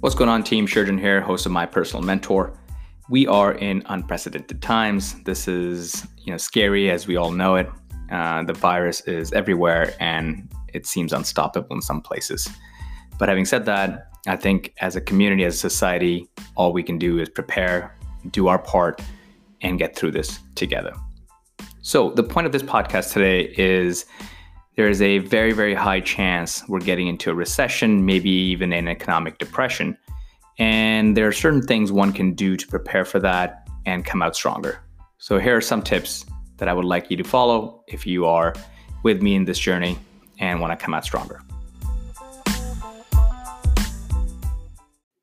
What's going on, team? Sherjan here, host of My Personal Mentor. We are in unprecedented times. This is, you know, scary as we all know it. Uh, the virus is everywhere and it seems unstoppable in some places. But having said that, I think as a community, as a society, all we can do is prepare, do our part, and get through this together. So, the point of this podcast today is there is a very, very high chance we're getting into a recession, maybe even an economic depression. And there are certain things one can do to prepare for that and come out stronger. So, here are some tips that I would like you to follow if you are with me in this journey and want to come out stronger.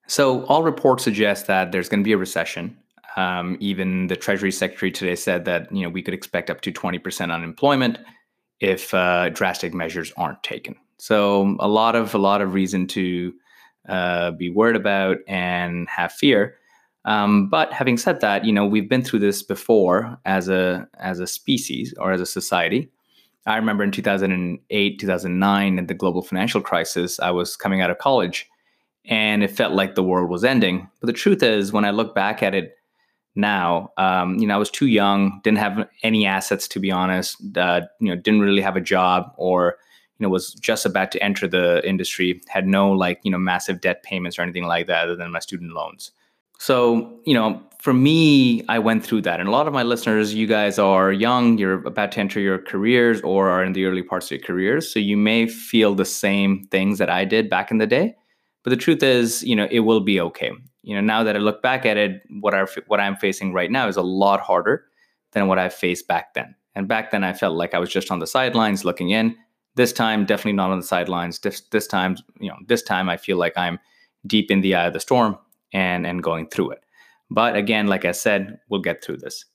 So, all reports suggest that there's going to be a recession. Um, even the Treasury Secretary today said that you know we could expect up to 20% unemployment if uh, drastic measures aren't taken. So a lot of a lot of reason to uh, be worried about and have fear. Um, but having said that, you know we've been through this before as a as a species or as a society. I remember in 2008, 2009, in the global financial crisis, I was coming out of college, and it felt like the world was ending. But the truth is, when I look back at it now. Um, you know, I was too young, didn't have any assets to be honest. Uh, you know, didn't really have a job, or you know, was just about to enter the industry. Had no like you know massive debt payments or anything like that, other than my student loans. So you know, for me, I went through that, and a lot of my listeners, you guys are young, you're about to enter your careers, or are in the early parts of your careers, so you may feel the same things that I did back in the day. But the truth is, you know, it will be okay. You know now that i look back at it what i what i'm facing right now is a lot harder than what i faced back then. And back then i felt like i was just on the sidelines looking in. This time definitely not on the sidelines. This, this time you know this time i feel like i'm deep in the eye of the storm and and going through it. But again like i said we'll get through this.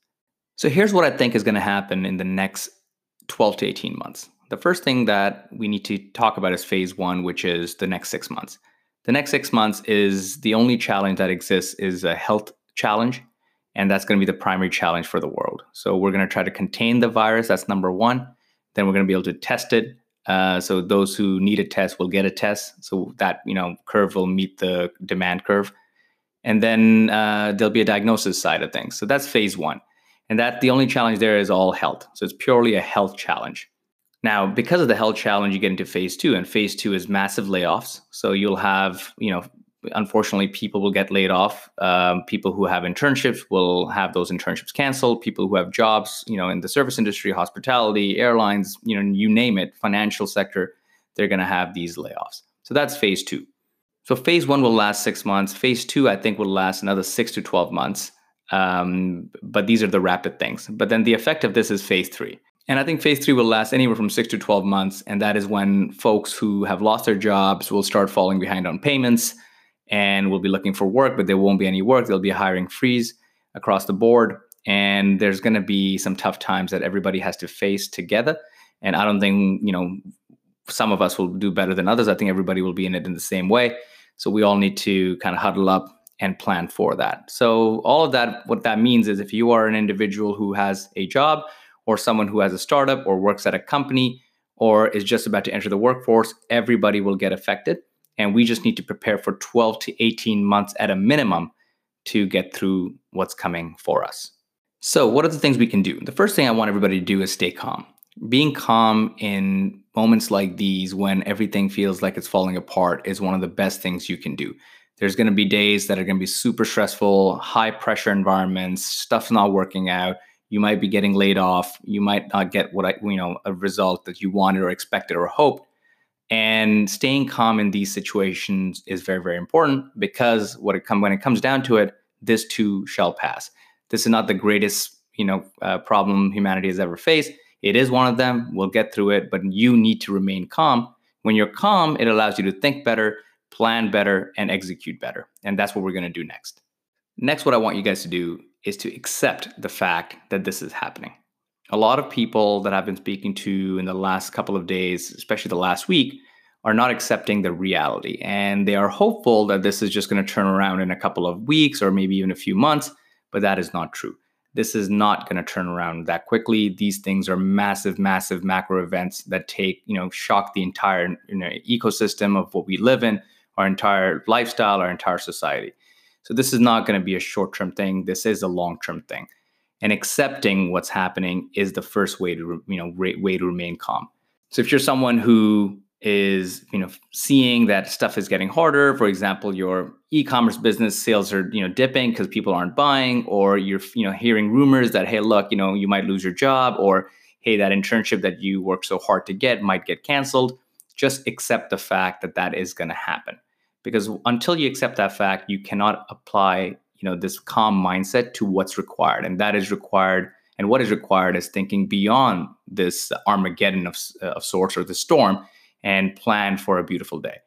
So here's what i think is going to happen in the next 12 to 18 months. The first thing that we need to talk about is phase one which is the next six months the next six months is the only challenge that exists is a health challenge, and that's going to be the primary challenge for the world. So we're going to try to contain the virus. That's number one. Then we're going to be able to test it. Uh, so those who need a test will get a test. So that you know curve will meet the demand curve, and then uh, there'll be a diagnosis side of things. So that's phase one, and that the only challenge there is all health. So it's purely a health challenge. Now, because of the health challenge, you get into phase two, and phase two is massive layoffs. So you'll have, you know, unfortunately, people will get laid off. Um, people who have internships will have those internships canceled. People who have jobs, you know, in the service industry, hospitality, airlines, you know, you name it, financial sector, they're going to have these layoffs. So that's phase two. So phase one will last six months. Phase two, I think, will last another six to 12 months. Um, but these are the rapid things. But then the effect of this is phase three. And I think phase three will last anywhere from six to 12 months. And that is when folks who have lost their jobs will start falling behind on payments and will be looking for work, but there won't be any work. There'll be a hiring freeze across the board. And there's going to be some tough times that everybody has to face together. And I don't think, you know, some of us will do better than others. I think everybody will be in it in the same way. So we all need to kind of huddle up and plan for that. So all of that, what that means is if you are an individual who has a job, or someone who has a startup or works at a company or is just about to enter the workforce, everybody will get affected. And we just need to prepare for 12 to 18 months at a minimum to get through what's coming for us. So, what are the things we can do? The first thing I want everybody to do is stay calm. Being calm in moments like these when everything feels like it's falling apart is one of the best things you can do. There's going to be days that are going to be super stressful, high pressure environments, stuff's not working out you might be getting laid off you might not get what i you know a result that you wanted or expected or hoped. And staying calm in these situations is very very important because what it come when it comes down to it this too shall pass. This is not the greatest you know uh, problem humanity has ever faced. It is one of them. We'll get through it but you need to remain calm. When you're calm it allows you to think better plan better and execute better. And that's what we're going to do next. Next what i want you guys to do is to accept the fact that this is happening. A lot of people that I've been speaking to in the last couple of days, especially the last week, are not accepting the reality. And they are hopeful that this is just going to turn around in a couple of weeks or maybe even a few months, but that is not true. This is not going to turn around that quickly. These things are massive, massive macro events that take, you know, shock the entire you know, ecosystem of what we live in, our entire lifestyle, our entire society. So this is not going to be a short-term thing. This is a long-term thing. And accepting what's happening is the first way to, you know, way to remain calm. So if you're someone who is you know seeing that stuff is getting harder for example your e-commerce business sales are you know dipping because people aren't buying or you're you know hearing rumors that hey look you know you might lose your job or hey that internship that you worked so hard to get might get canceled just accept the fact that that is going to happen because until you accept that fact you cannot apply you know this calm mindset to what's required and that is required and what is required is thinking beyond this armageddon of, of sorts or the storm and plan for a beautiful day.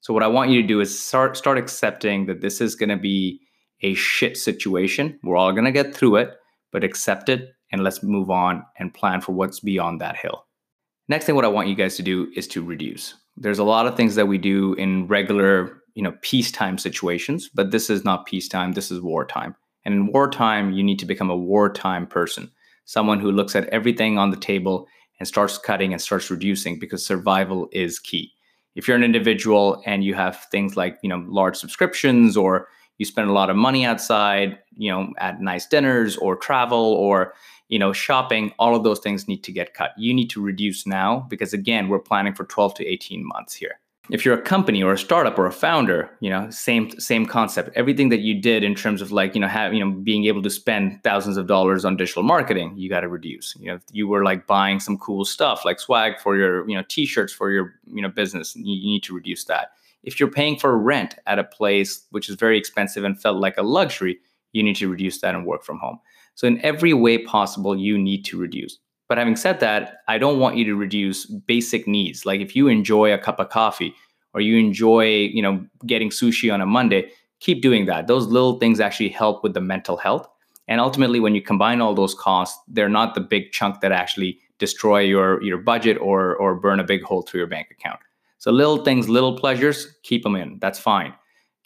So what I want you to do is start start accepting that this is going to be a shit situation. We're all going to get through it, but accept it and let's move on and plan for what's beyond that hill. Next thing what I want you guys to do is to reduce. There's a lot of things that we do in regular, you know, peacetime situations, but this is not peacetime, this is wartime. And in wartime, you need to become a wartime person, someone who looks at everything on the table and starts cutting and starts reducing because survival is key. If you're an individual and you have things like, you know, large subscriptions or you spend a lot of money outside, you know, at nice dinners or travel or, you know, shopping, all of those things need to get cut. You need to reduce now because again, we're planning for 12 to 18 months here if you're a company or a startup or a founder you know same same concept. Everything that you did in terms of like you know have you know being able to spend thousands of dollars on digital marketing you got to reduce. You know if you were like buying some cool stuff like swag for your you know t-shirts for your you know business. You, you need to reduce that. If you're paying for rent at a place which is very expensive and felt like a luxury you need to reduce that and work from home. So in every way possible you need to reduce but having said that, I don't want you to reduce basic needs. Like if you enjoy a cup of coffee or you enjoy, you know, getting sushi on a Monday, keep doing that. Those little things actually help with the mental health. And ultimately, when you combine all those costs, they're not the big chunk that actually destroy your your budget or or burn a big hole through your bank account. So little things, little pleasures, keep them in. That's fine.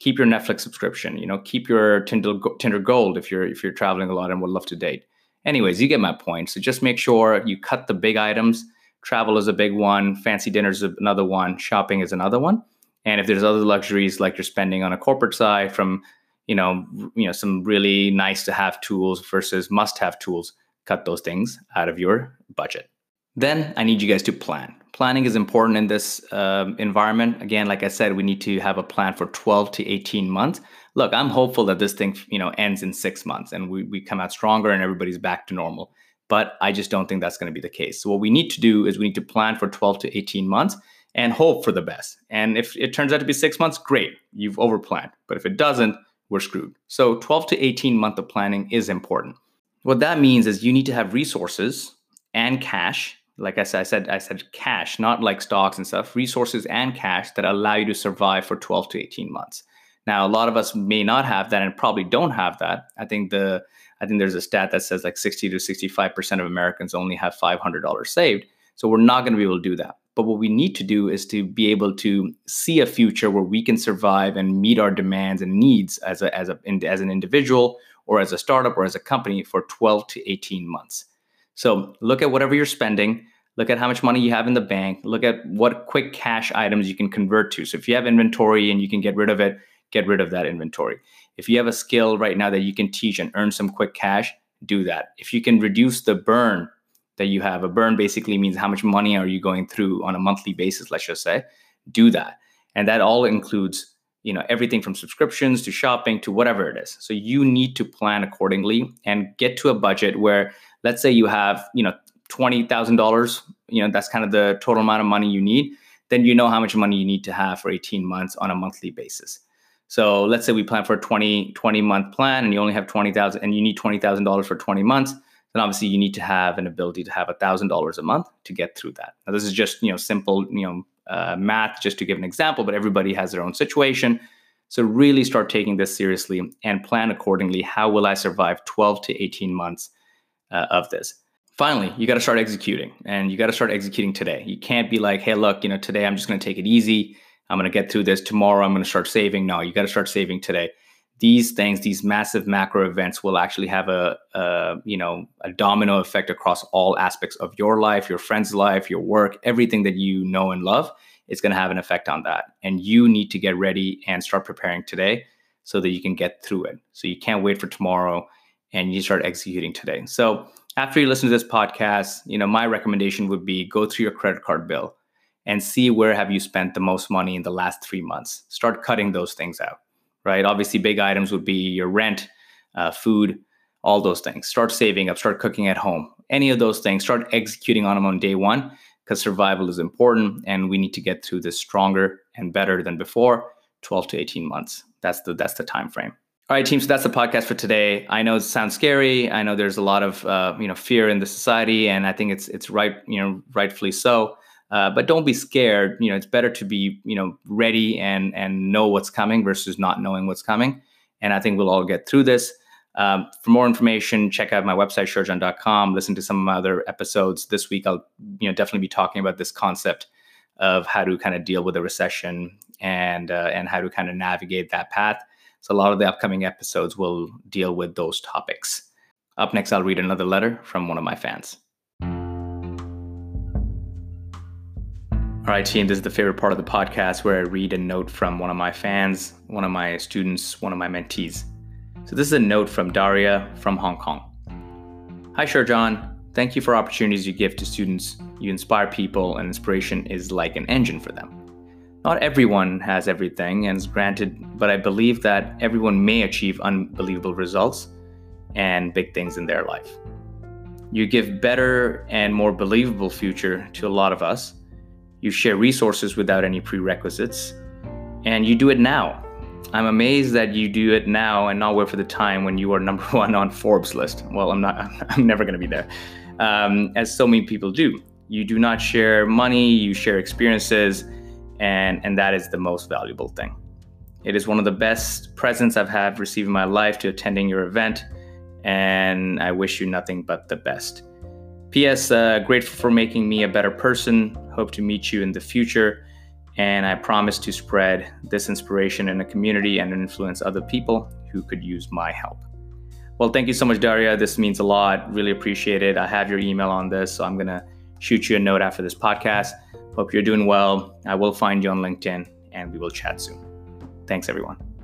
Keep your Netflix subscription. You know, keep your Tinder Tinder Gold if you're if you're traveling a lot and would love to date. Anyways, you get my point. So just make sure you cut the big items. Travel is a big one, fancy dinners is another one, shopping is another one. And if there's other luxuries like you're spending on a corporate side from, you know, you know, some really nice to have tools versus must have tools, cut those things out of your budget. Then I need you guys to plan. Planning is important in this uh, environment. Again, like I said, we need to have a plan for 12 to 18 months look, I'm hopeful that this thing, you know, ends in six months and we, we come out stronger and everybody's back to normal. But I just don't think that's going to be the case. So what we need to do is we need to plan for 12 to 18 months and hope for the best. And if it turns out to be six months, great, you've overplanned. But if it doesn't, we're screwed. So 12 to 18 month of planning is important. What that means is you need to have resources and cash. Like I said, I said, I said cash, not like stocks and stuff, resources and cash that allow you to survive for 12 to 18 months. Now, a lot of us may not have that and probably don't have that. I think the I think there's a stat that says like 60 to 65% of Americans only have $500 saved. So we're not going to be able to do that. But what we need to do is to be able to see a future where we can survive and meet our demands and needs as a, as a as an individual or as a startup or as a company for 12 to 18 months. So look at whatever you're spending, look at how much money you have in the bank, look at what quick cash items you can convert to. So if you have inventory and you can get rid of it, get rid of that inventory. If you have a skill right now that you can teach and earn some quick cash, do that. If you can reduce the burn that you have, a burn basically means how much money are you going through on a monthly basis, let's just say, do that. And that all includes you know everything from subscriptions to shopping to whatever it is so you need to plan accordingly and get to a budget where let's say you have you know $20000 you know that's kind of the total amount of money you need then you know how much money you need to have for 18 months on a monthly basis so let's say we plan for a 20, 20 month plan and you only have 20,000 and you need $20,000 for 20 months, then obviously you need to have an ability to have $1,000 a month to get through that. Now this is just, you know, simple, you know, uh, math just to give an example, but everybody has their own situation. So really start taking this seriously and plan accordingly. How will I survive 12 to 18 months uh, of this? Finally, you got to start executing and you got to start executing today. You can't be like, hey, look, you know, today I'm just going to take it easy I'm going to get through this tomorrow. I'm going to start saving. No, you got to start saving today. These things, these massive macro events, will actually have a, a, you know a domino effect across all aspects of your life, your friend's life, your work, everything that you know and love. it's going to have an effect on that. And you need to get ready and start preparing today so that you can get through it. So you can't wait for tomorrow and you start executing today. So after you listen to this podcast, you know, my recommendation would be go through your credit card bill and see where have you spent the most money in the last 3 months. Start cutting those things out. Right? Obviously big items would be your rent, uh, food, all those things. Start saving up, start cooking at home. Any of those things, start executing on them on day 1 because survival is important and we need to get through this stronger and better than before 12 to 18 months that's the that's the time frame all right team so that's the podcast for today i know it sounds scary i know there's a lot of uh, you know fear in the society and i think it's it's right you know rightfully so uh, but don't be scared you know it's better to be you know ready and and know what's coming versus not knowing what's coming and i think we'll all get through this um, for more information, check out my website, sherjan.com. Listen to some of my other episodes. This week, I'll you know definitely be talking about this concept of how to kind of deal with a recession and uh, and how to kind of navigate that path. So a lot of the upcoming episodes will deal with those topics. Up next, I'll read another letter from one of my fans. All right, team, this is the favorite part of the podcast where I read a note from one of my fans, one of my students, one of my mentees. So this is a note from Daria from Hong Kong. Hi, Sherjan. Thank you for opportunities you give to students. You inspire people, and inspiration is like an engine for them. Not everyone has everything and is granted, but I believe that everyone may achieve unbelievable results and big things in their life. You give better and more believable future to a lot of us. You share resources without any prerequisites, and you do it now I'm amazed that you do it now and not wait for the time when you are number one on Forbes list. Well, I'm not. I'm never going to be there, um, as so many people do. You do not share money. You share experiences, and and that is the most valuable thing. It is one of the best presents I've had received in my life to attending your event, and I wish you nothing but the best. P.S. Uh, grateful for making me a better person. Hope to meet you in the future and I promise to spread this inspiration in the community and influence other people who could use my help. Well, thank you so much, Daria. This means a lot. Really appreciate it. I have your email on this, so I'm going to shoot you a note after this podcast. Hope you're doing well. I will find you on LinkedIn and we will chat soon. Thanks, everyone.